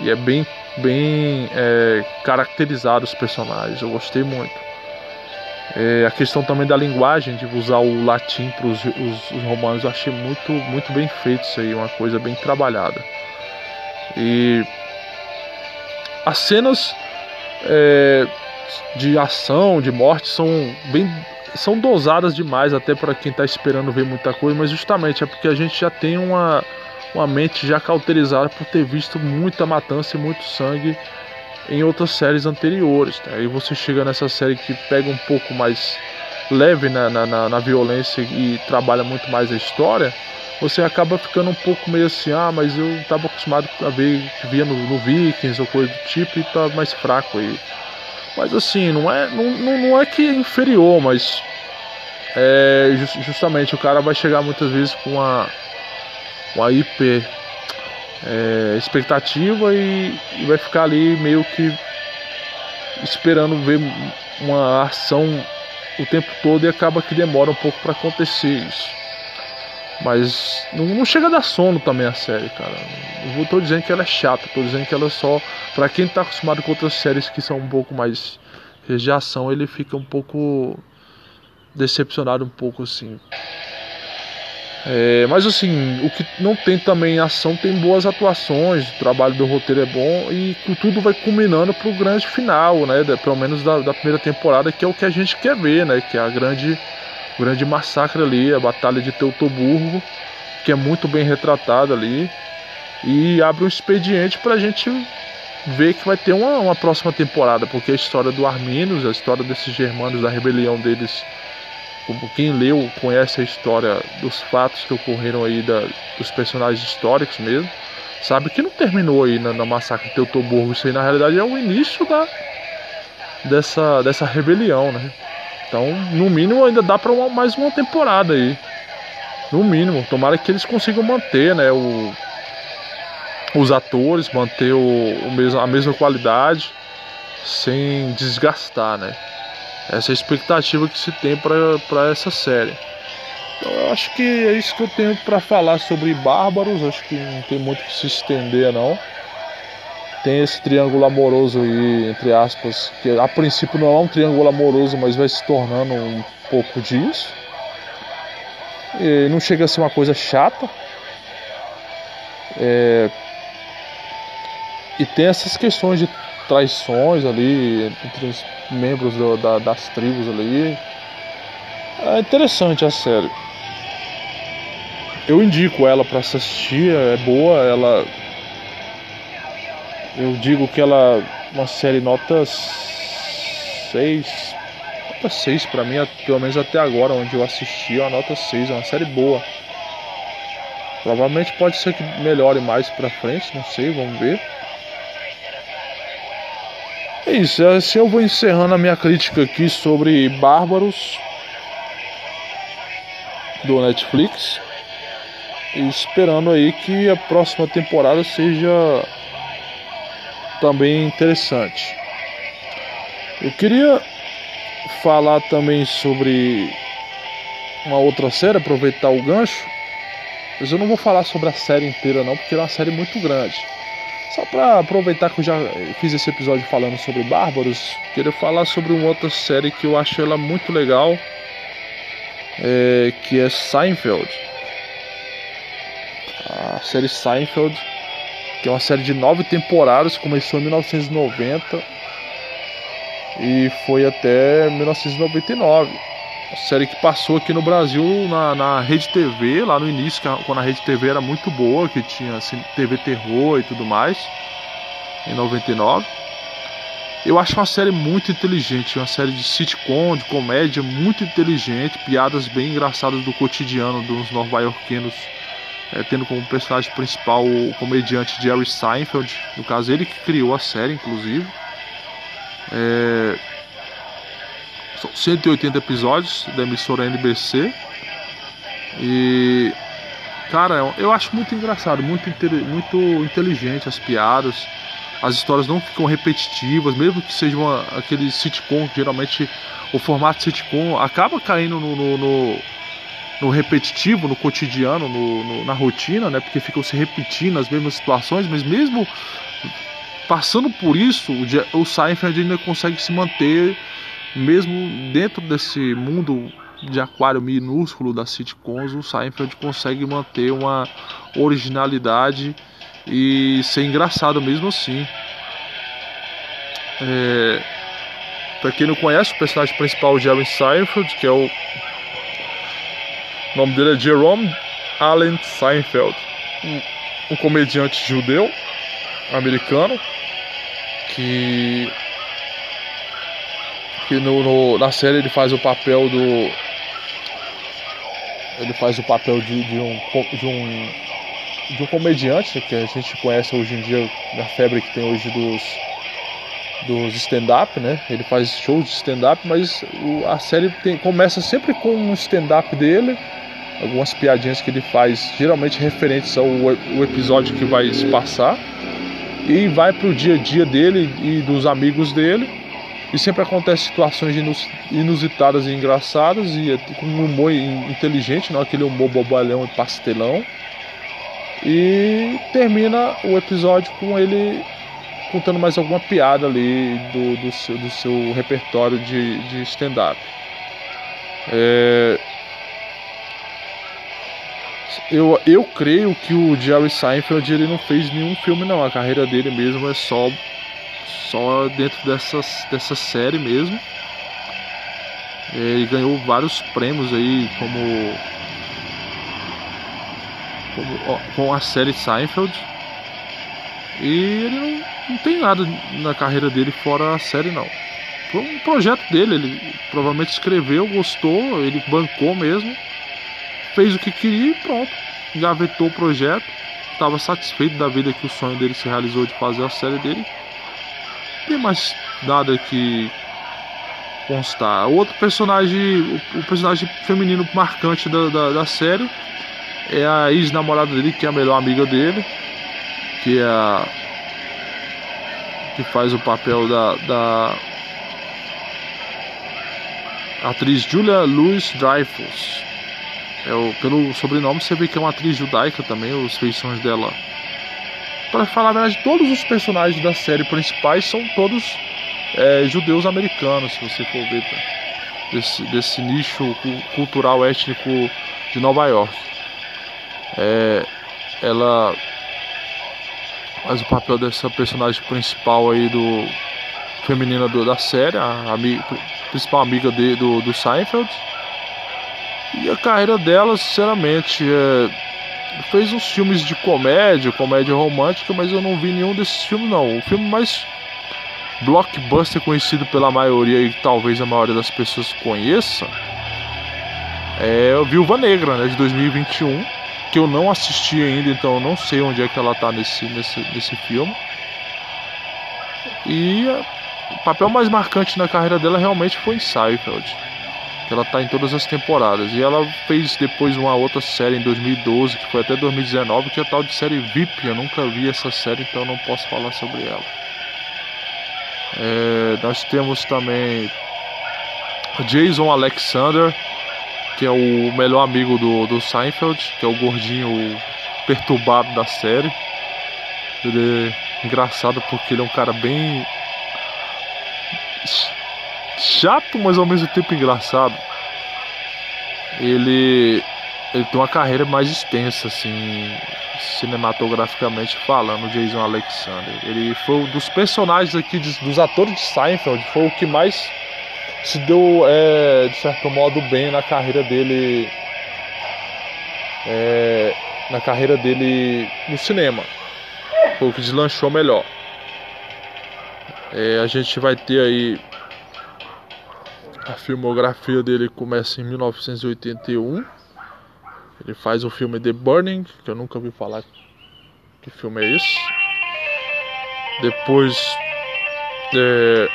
e é bem bem é, caracterizado os personagens. Eu gostei muito. É, a questão também da linguagem, de usar o latim para os, os, romanos, eu achei muito, muito bem feito isso aí, uma coisa bem trabalhada. E as cenas é, de ação, de morte, são bem são dosadas demais até para quem está esperando ver muita coisa, mas justamente é porque a gente já tem uma uma mente já cauterizada por ter visto muita matança e muito sangue em outras séries anteriores. Tá? Aí você chega nessa série que pega um pouco mais leve na, na, na, violência e trabalha muito mais a história, você acaba ficando um pouco meio assim, ah, mas eu estava acostumado a ver, via no, no, Vikings ou coisa do tipo e tá mais fraco aí. Mas assim, não é, não, não é que é inferior, mas é, justamente o cara vai chegar muitas vezes com uma uma hiper é, expectativa e, e, vai ficar ali meio que esperando ver uma ação o tempo todo e acaba que demora um pouco para acontecer isso. Mas não, chega a dar sono também a série, cara. Não tô dizendo que ela é chata, tô dizendo que ela é só. para quem tá acostumado com outras séries que são um pouco mais de ação, ele fica um pouco decepcionado um pouco assim. É, mas assim, o que não tem também ação tem boas atuações, o trabalho do roteiro é bom e tudo vai culminando para o grande final, né? pelo menos da, da, primeira temporada, que é o que a gente quer ver, né? Que é a grande, grande massacre ali, a batalha de Teutoburgo, que é muito bem retratada ali. E abre um expediente para a gente ver que vai ter uma, uma próxima temporada, porque a história do Arminos, a história desses germanos, da rebelião deles como quem leu conhece a história dos fatos que ocorreram aí da, dos personagens históricos mesmo, sabe que não terminou aí na, na massacre de Teutoburgo. Isso aí na realidade é o início da dessa dessa rebelião, né? Então, no mínimo ainda dá para mais uma temporada aí. No mínimo, tomara que eles consigam manter, né, o, os atores, manter o, o mesmo, a mesma qualidade sem desgastar, né? Essa é a expectativa que se tem para essa série. Então, eu acho que é isso que eu tenho para falar sobre Bárbaros. Acho que não tem muito que se estender, não. Tem esse triângulo amoroso aí, entre aspas, que a princípio não é um triângulo amoroso, mas vai se tornando um pouco disso. E não chega a ser uma coisa chata. É... E tem essas questões de traições ali entre os membros do, da, das tribos ali. É interessante a série. Eu indico ela para assistir, é boa, ela eu digo que ela uma série nota 6, nota 6 para mim, pelo menos até agora onde eu assisti, a nota 6, é uma série boa. Provavelmente pode ser que melhore mais pra frente, não sei, vamos ver. É isso, assim eu vou encerrando a minha crítica aqui sobre Bárbaros do Netflix. E esperando aí que a próxima temporada seja também interessante. Eu queria falar também sobre uma outra série, aproveitar o gancho, mas eu não vou falar sobre a série inteira não, porque é uma série muito grande. Só para aproveitar que eu já fiz esse episódio falando sobre Bárbaros, queria falar sobre uma outra série que eu acho ela muito legal, é, que é Seinfeld. A série Seinfeld, que é uma série de nove temporadas, começou em 1990 e foi até 1999. Uma série que passou aqui no Brasil na, na Rede TV, lá no início, quando a Rede TV era muito boa, que tinha assim, TV Terror e tudo mais, em 99. Eu acho uma série muito inteligente, uma série de sitcom, de comédia muito inteligente, piadas bem engraçadas do cotidiano dos nova-iorquinos, é, tendo como personagem principal o comediante Jerry Seinfeld, no caso ele que criou a série, inclusive. É, são 180 episódios da emissora NBC. E cara, eu acho muito engraçado, muito, muito inteligente as piadas as histórias não ficam repetitivas, mesmo que seja uma, aquele sitcom, geralmente o formato sitcom acaba caindo no, no, no, no repetitivo, no cotidiano, no, na rotina, né? Porque ficam se repetindo as mesmas situações, mas mesmo passando por isso, o, o Seinfeld ainda consegue se manter, mesmo dentro desse mundo de aquário minúsculo das sitcoms, o Seinfeld consegue manter uma originalidade e ser engraçado mesmo assim. É, para quem não conhece, o personagem principal é Jerry Seinfeld, que é o, o nome dele é Jerome Allen Seinfeld, um, um comediante judeu americano que que no, no, na série ele faz o papel do ele faz o papel de, de um de um de um comediante que a gente conhece hoje em dia, na febre que tem hoje dos, dos stand-up, né? Ele faz shows de stand-up, mas o, a série tem, começa sempre com um stand-up dele, algumas piadinhas que ele faz, geralmente referentes ao o episódio que vai se passar, e vai para o dia a dia dele e dos amigos dele. E sempre acontecem situações inusitadas e engraçadas e é com um humor inteligente, não aquele humor bobalhão e pastelão. E termina o episódio com ele contando mais alguma piada ali do, do, seu, do seu repertório de, de stand-up. É... Eu, eu creio que o Jerry Seinfeld ele não fez nenhum filme não, a carreira dele mesmo é só só dentro dessa, dessa série mesmo. Ele ganhou vários prêmios aí como com a série Seinfeld. E ele não, não tem nada na carreira dele fora a série não. Foi um projeto dele, ele provavelmente escreveu, gostou, ele bancou mesmo, fez o que queria e pronto. Engavetou o projeto, estava satisfeito da vida que o sonho dele se realizou de fazer a série dele. Tem mais nada que constar. O outro personagem, o, personagem feminino marcante da, da, da série é a ex-namorada dele, que é a melhor amiga dele, que é a. que faz o papel da, da atriz Julia Louis Dreyfus. É o, pelo sobrenome você vê que é uma atriz judaica também, os feições dela. Para falar a verdade, todos os personagens da série principais são todos é, judeus americanos, se você for ver, tá? desse, desse nicho cultural étnico de Nova York. É, ela faz o papel dessa personagem principal aí do feminina do, da série, a amiga, principal amiga de, do, do Seinfeld. E a carreira dela, sinceramente, é, fez uns filmes de comédia, comédia romântica, mas eu não vi nenhum desses filmes não. O filme mais blockbuster conhecido pela maioria e talvez a maioria das pessoas conheça é Viúva Negra, né, de 2021, que eu não assisti ainda, então eu não sei onde é que ela tá nesse, nesse, nesse filme. E o papel mais marcante na carreira dela realmente foi em Seinfeld. Ela tá em todas as temporadas. E ela fez depois uma outra série em 2012, que foi até 2019, que é a tal de série VIP. Eu nunca vi essa série, então não posso falar sobre ela. É, nós temos também Jason Alexander, que é o melhor amigo do, do Seinfeld, que é o gordinho perturbado da série. Ele é engraçado porque ele é um cara bem chato, mas ao mesmo tempo engraçado. Ele ele tem uma carreira mais extensa assim, cinematograficamente falando, Jason Alexander. Ele foi um dos personagens aqui dos atores de Seinfeld, foi o que mais se deu é, de certo modo bem na carreira dele é, na carreira dele no cinema. Foi o que deslanchou melhor. É, a gente vai ter aí a filmografia dele começa em 1981. Ele faz o filme The Burning, que eu nunca ouvi falar que filme é esse. Depois, é,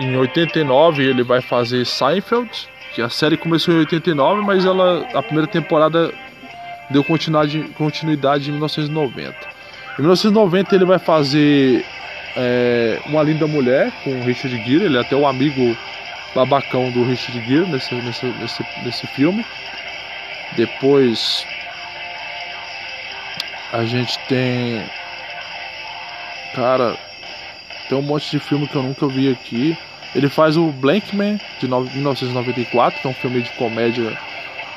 em 89, ele vai fazer Seinfeld, que a série começou em 89, mas ela, a primeira temporada deu continuidade, continuidade em 1990. Em 1990 ele vai fazer é, Uma Linda Mulher com o Richard Gere, ele é até o amigo babacão do Richard Gere nesse, nesse, nesse, nesse filme. Depois a gente tem. Cara, tem um monte de filme que eu nunca vi aqui. Ele faz o Blankman de 1994, que é um filme de comédia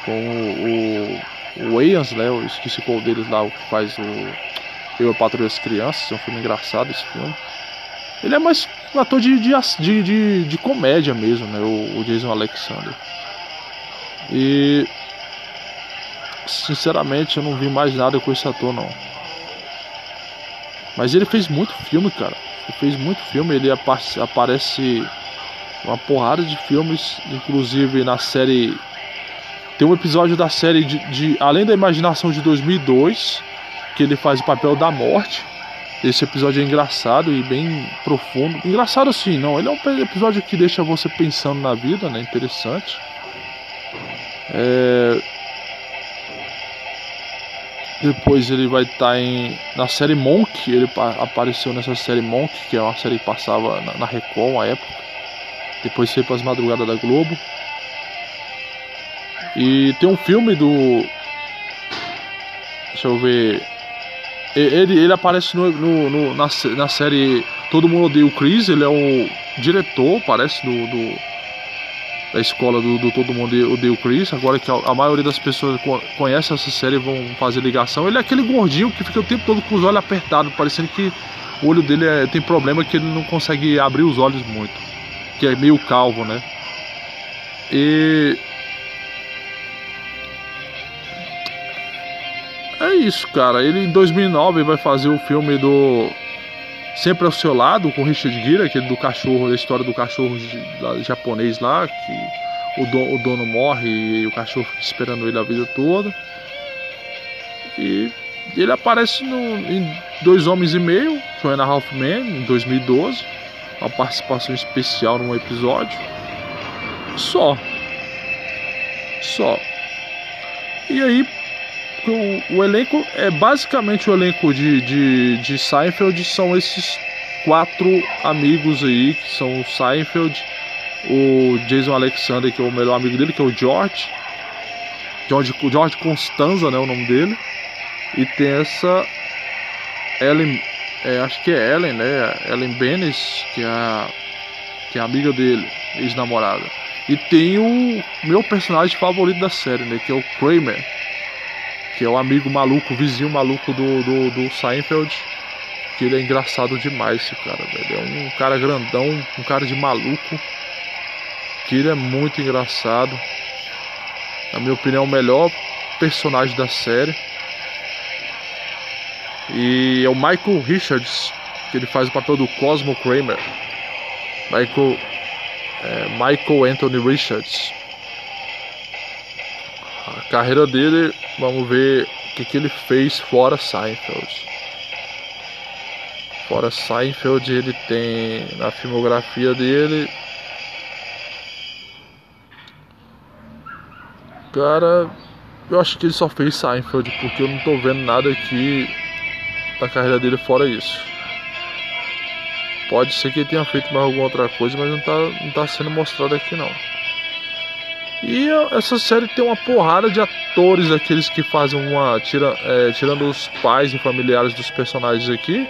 com o, o Wayans, né? Eu esqueci qual deles lá, o que faz o Eu e Patrulha as Crianças. É um filme engraçado esse filme. Ele é mais um ator de, de, de, de comédia mesmo, né? O, o, Jason Alexander. E sinceramente eu não vi mais nada com esse ator não. Mas ele fez muito filme, cara. Ele fez muito filme, ele aparece uma porrada de filmes, inclusive na série. Tem um episódio da série de, de Além da Imaginação de 2002, que ele faz o papel da morte. Esse episódio é engraçado e bem profundo. Engraçado assim, não. Ele é um episódio que deixa você pensando na vida, né? Interessante. É... Depois ele vai estar tá em na série Monk. Ele apareceu nessa série Monk, que é uma série que passava na, na Record uma época. Depois foi para as madrugadas da Globo. E tem um filme do. Deixa eu ver. Ele, ele aparece no, no, no na, na, série Todo Mundo Odeia o Chris, ele é o diretor, parece, do, do da escola do, do, Todo Mundo Odeia o Chris. Agora que a, a, maioria das pessoas conhece essa série vão fazer ligação. Ele é aquele gordinho que fica o tempo todo com os olhos apertados, parecendo que o olho dele é, tem problema que ele não consegue abrir os olhos muito. Que é meio calvo, né? E isso, cara. Ele em 2009 vai fazer o filme do Sempre ao seu lado com Richard Gere, aquele do cachorro, da história do cachorro japonês lá, que o, do, o dono morre e o cachorro fica esperando ele a vida toda. E ele aparece no, em Dois Homens e Meio, Two and a Half em 2012. Uma participação especial num episódio. Só. Só. E aí, o, o, elenco é basicamente o elenco de, de, de Seinfeld são esses quatro amigos aí, que são o Seinfeld, o Jason Alexander, que é o melhor amigo dele, que é o George. George, George Constanza, né, o nome dele. E tem essa Ellen, é, acho que é Ellen, né, Ellen Benes, que é a, que é a amiga dele, ex-namorada. E tem o meu personagem favorito da série, né, que é o Kramer que é o amigo maluco, vizinho maluco do, do, do Seinfeld. Que ele é engraçado demais, esse cara, velho. É um cara grandão, um cara de maluco. Que ele é muito engraçado. Na minha opinião, o melhor personagem da série. E é o Michael Richards, que ele faz o papel do Cosmo Kramer. Michael, é, Michael Anthony Richards. A carreira dele, vamos ver o que, que ele fez fora Seinfeld. Fora Seinfeld, ele tem na filmografia dele. Cara, eu acho que ele só fez Seinfeld porque eu não tô vendo nada aqui da carreira dele fora isso. Pode ser que ele tenha feito mais alguma outra coisa, mas não tá, não tá sendo mostrado aqui não. E essa série tem uma porrada de atores, aqueles que fazem uma. Tira, é, tirando os pais e familiares dos personagens aqui,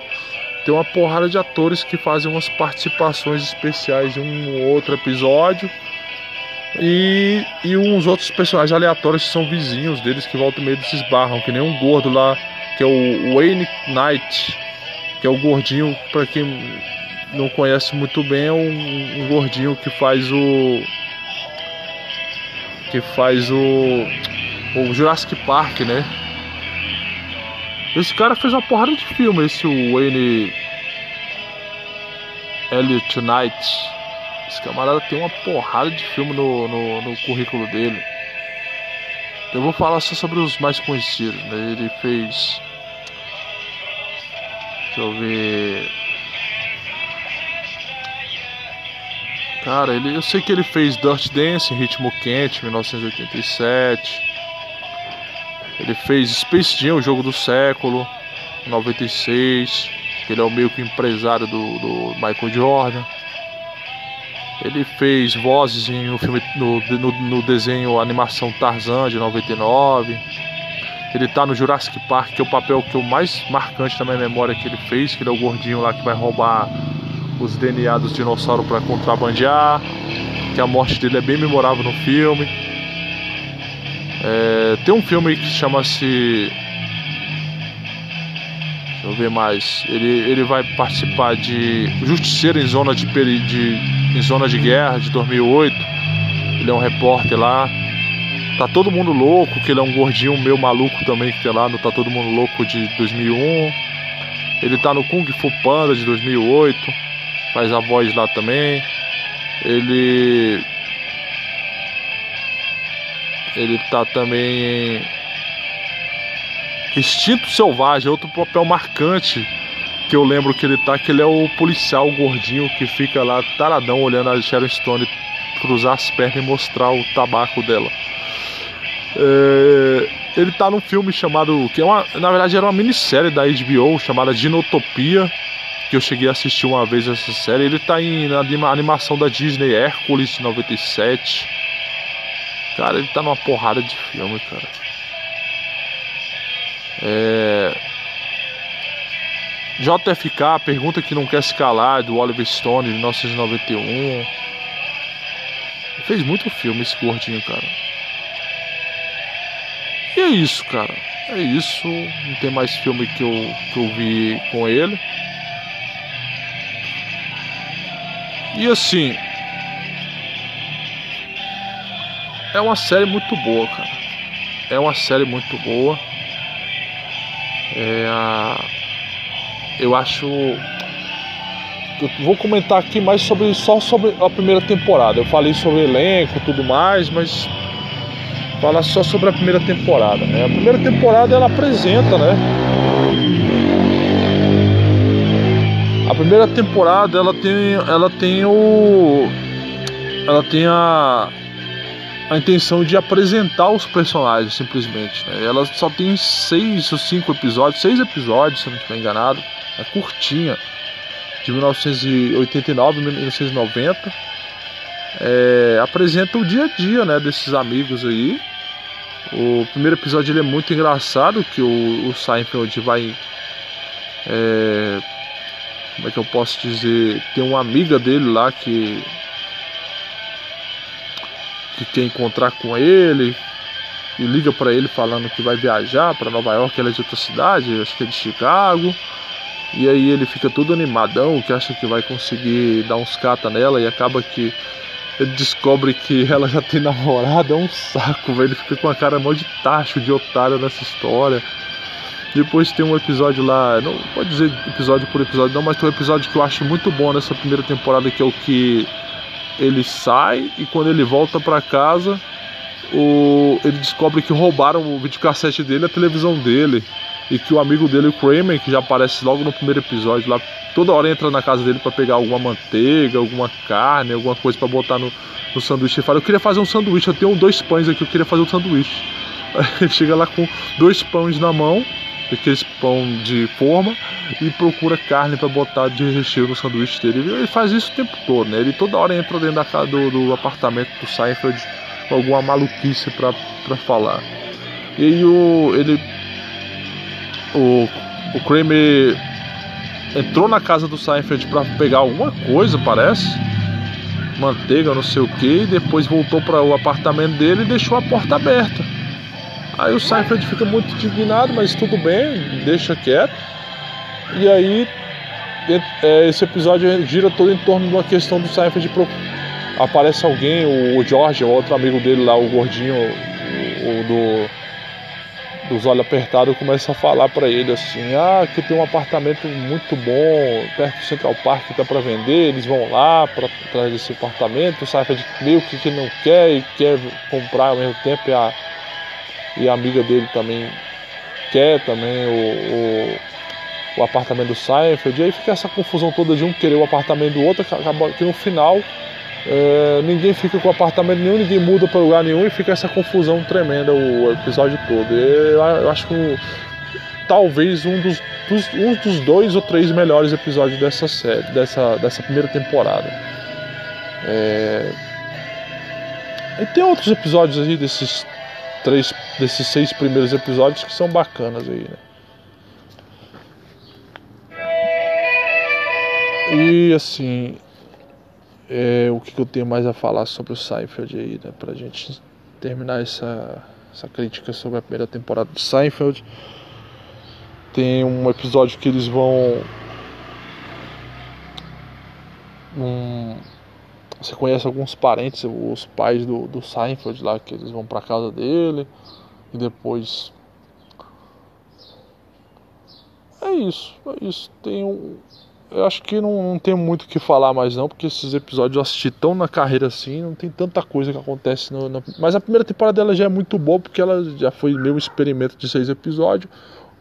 tem uma porrada de atores que fazem umas participações especiais em um outro episódio. E, e uns outros personagens aleatórios que são vizinhos deles que voltam meio se esbarram, que nem um gordo lá, que é o Wayne Knight, que é o gordinho, para quem não conhece muito bem, é um, um gordinho que faz o que faz o, o Jurassic Park, né? Esse cara fez uma porrada de filme, esse Wayne Elliot Knight. Esse camarada tem uma porrada de filme no, no, no currículo dele. Eu vou falar só sobre os mais conhecidos, né? Ele fez. Deixa eu ver. Cara, ele, eu sei que ele fez Dirt Dance, Ritmo Quente, 1987. Ele fez Space Jam, o jogo do século, 96. Ele é o meio que empresário do, do Michael Jordan. Ele fez vozes em um filme, no, no, no, desenho animação Tarzan de 99. Ele tá no Jurassic Park, que é o papel que o mais marcante na minha memória que ele fez, que ele é o gordinho lá que vai roubar os DNA dos dinossauros para contrabandear, que a morte dele é bem memorável no filme. É, tem um filme que chama-se. Deixa eu ver mais. Ele, ele vai participar de Justiceiro em Zona de, de, em Zona de Guerra de 2008. Ele é um repórter lá. Tá todo mundo louco, que ele é um gordinho meio maluco também que tem lá no Tá Todo Mundo Louco de 2001. Ele tá no Kung Fu Panda de 2008 faz a voz lá também. Ele ele tá também em Instinto Selvagem, outro papel marcante que eu lembro que ele tá, que ele é o policial gordinho que fica lá taradão olhando a Sharon Stone cruzar as pernas e mostrar o tabaco dela. É, ele tá num filme chamado, que é uma, na verdade era uma minissérie da HBO chamada Dinotopia, que eu cheguei a assistir uma vez essa série. Ele tá em, na animação da Disney Hércules de 97. Cara, ele tá numa porrada de filme, cara. É... JFK, Pergunta que Não Quer Se Calar, do Oliver Stone, de 1991. Fez muito filme esse gordinho, cara. E é isso, cara. É isso. Não tem mais filme que eu, que eu vi com ele. E assim. É uma série muito boa, cara. É uma série muito boa. É a. Eu acho. Eu vou comentar aqui mais sobre só sobre a primeira temporada. Eu falei sobre elenco tudo mais, mas falar só sobre a primeira temporada. Né? A primeira temporada ela apresenta, né? A primeira temporada ela tem, ela tem o, ela tem a, a intenção de apresentar os personagens simplesmente. Né? Ela só tem seis ou cinco episódios, seis episódios se eu não estiver enganado, é curtinha, de 1989 1990. É, apresenta o dia a dia né, desses amigos aí. O primeiro episódio ele é muito engraçado, que o, o Seinfeld vai é, como é que eu posso dizer, tem uma amiga dele lá que que quer encontrar com ele e liga para ele falando que vai viajar para Nova York, ela é de outra cidade, acho que é de Chicago. E aí ele fica todo animadão, que acha que vai conseguir dar uns cata nela e acaba que ele descobre que ela já tem namorado, é um saco, velho. Ele fica com a cara mó de tacho, de otário nessa história. Depois tem um episódio lá, não pode dizer episódio por episódio, não, mas tem um episódio que eu acho muito bom nessa primeira temporada, que é o que ele sai e quando ele volta para casa, o, ele descobre que roubaram o videocassete dele, a televisão dele. E que o amigo dele, o Kramer, que já aparece logo no primeiro episódio lá, toda hora entra na casa dele para pegar alguma manteiga, alguma carne, alguma coisa para botar no, no sanduíche. Ele fala: Eu queria fazer um sanduíche, eu tenho dois pães aqui, eu queria fazer um sanduíche. Ele chega lá com dois pães na mão aqueles pão de forma e procura carne para botar de recheio no sanduíche dele. Ele faz isso o tempo todo, né? Ele toda hora entra dentro da casa do, do apartamento do Seinfeld com alguma maluquice para falar. E aí o ele o, o Kramer entrou na casa do Seinfeld para pegar alguma coisa, parece. Manteiga, não sei o que, e depois voltou para o apartamento dele e deixou a porta aberta. Aí o Seinfeld fica muito indignado, mas tudo bem, deixa quieto. E aí é, esse episódio gira todo em torno de uma questão do Seinfeld. Pro... Aparece alguém, o George, o outro amigo dele lá, o gordinho, o, do dos olhos apertados, começa a falar para ele assim: Ah, que tem um apartamento muito bom perto do Central Park que está para vender. Eles vão lá para trás desse apartamento. O Seinfeld meio que, que não quer e quer comprar ao mesmo tempo. E a, e a amiga dele também quer também o, o, o apartamento do Seinfeld, e aí fica essa confusão toda de um querer o apartamento do outro, que no final é, ninguém fica com apartamento nenhum, ninguém muda para lugar nenhum e fica essa confusão tremenda o episódio todo. Eu, eu acho que talvez um dos, dos, um dos dois ou três melhores episódios dessa série, dessa, dessa primeira temporada. É... E tem outros episódios aí desses três desses seis primeiros episódios que são bacanas aí, né? E assim, é, o que, eu tenho mais a falar sobre o Seinfeld aí, né? Pra gente terminar essa, essa crítica sobre a primeira temporada de Seinfeld. Tem um episódio que eles vão. Um, você conhece alguns parentes, os pais do, do Seinfeld lá, que eles vão pra casa dele e depois. É isso, é isso. Tem um. Eu acho que não, não tem muito o que falar mais não, porque esses episódios eu assisti tão na carreira assim, não tem tanta coisa que acontece. No, no... Mas a primeira temporada dela já é muito boa, porque ela já foi meu experimento de seis episódios.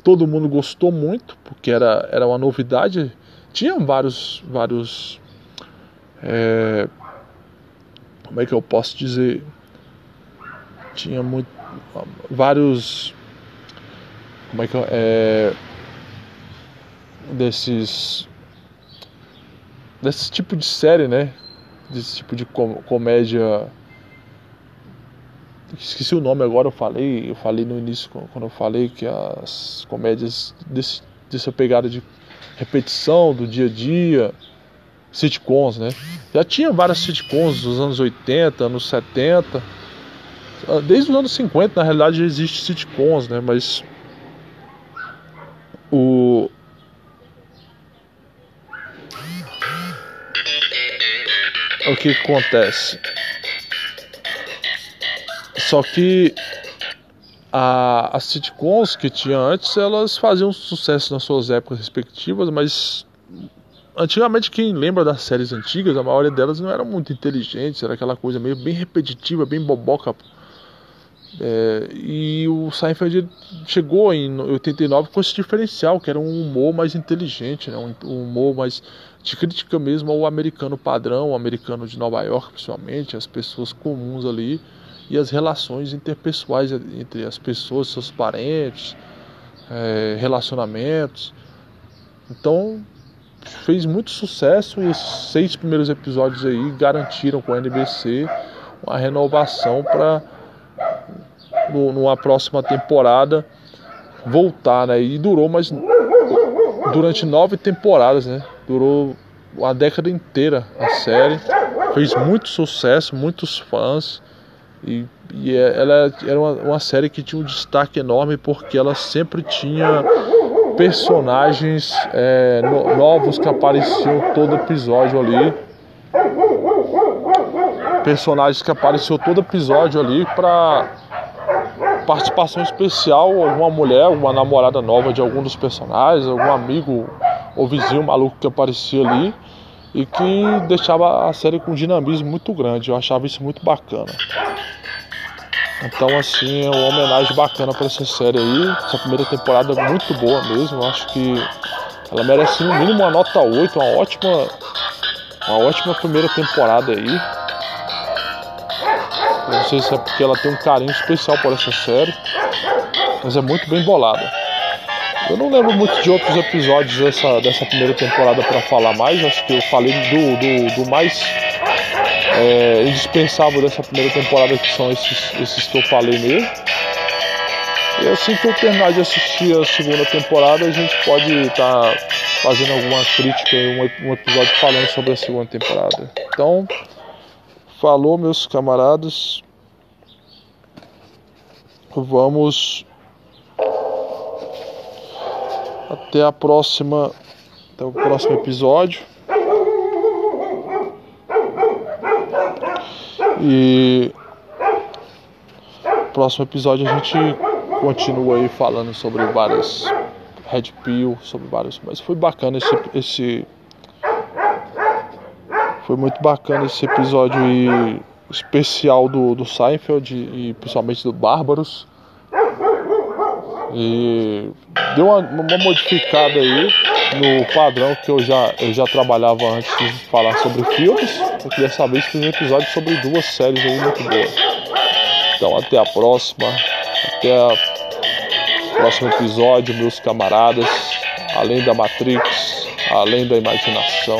Todo mundo gostou muito, porque era, era uma novidade. Tinha vários, vários é, como é que eu posso dizer? Tinha muito, vários, como é que é, desses, desse tipo de série, né? Desse tipo de com, comédia. Esqueci o nome agora, eu falei, eu falei no início quando eu falei que as comédias desse, dessa pegada de repetição do dia a dia, sitcoms, né? Já tinha várias sitcoms dos anos 80, anos 70. Ah, desde os anos 50, na realidade, já existe sitcoms, né? Mas o o que acontece? Só que a, as sitcoms que tinha antes, elas faziam sucesso nas suas épocas respectivas, mas Antigamente, quem lembra das séries antigas, a maioria delas não era muito inteligente, era aquela coisa meio bem repetitiva, bem boboca. É, e o Seinfeld chegou em 89 com esse diferencial, que era um humor mais inteligente, né? um, humor mais de crítica mesmo ao americano padrão, o americano de Nova York, principalmente, as pessoas comuns ali e as relações interpessoais entre as pessoas, seus parentes, é, relacionamentos. Então fez muito sucesso e os seis primeiros episódios aí garantiram com a NBC uma renovação para numa próxima temporada voltar, né? E durou mais durante nove temporadas, né? Durou uma década inteira a série, fez muito sucesso, muitos fãs e, e é, ela era uma, uma série que tinha um destaque enorme porque ela sempre tinha personagens é, no, novos que apareciam todo episódio ali. personagens que apareceu todo episódio ali para participação especial, alguma mulher, alguma namorada nova de algum dos personagens, algum amigo ou vizinho maluco que aparecia ali e que deixava a série com um dinamismo muito grande. Eu achava isso muito bacana. Então, assim, é uma homenagem bacana para essa série aí. Essa primeira temporada é muito boa mesmo. Eu acho que ela merece no mínimo uma nota 8, uma ótima, uma ótima primeira temporada aí. Eu não sei se é porque ela tem um carinho especial por essa série, mas é muito bem bolada. Eu não lembro muito de outros episódios dessa, dessa primeira temporada para falar mais. Acho que eu falei do, do, do mais é, indispensável dessa primeira temporada, que são esses, esses que eu falei mesmo. E assim que eu terminar de assistir a segunda temporada, a gente pode estar tá fazendo alguma crítica, um, um episódio falando sobre a segunda temporada. Então, falou, meus camaradas. Vamos até a próxima, até o próximo episódio. E próximo episódio a gente continua aí falando sobre várias Red Pill, sobre vários, mas foi bacana esse esse foi muito bacana esse episódio aí especial do, do Seinfeld e principalmente do Bárbaros. E deu uma, uma, modificada aí no padrão que eu já, eu já trabalhava antes de falar sobre filmes. Eu dessa vez fiz um episódio sobre duas séries aí muito boas. Então até a próxima. Até o próximo episódio, meus camaradas. Além da Matrix, além da imaginação.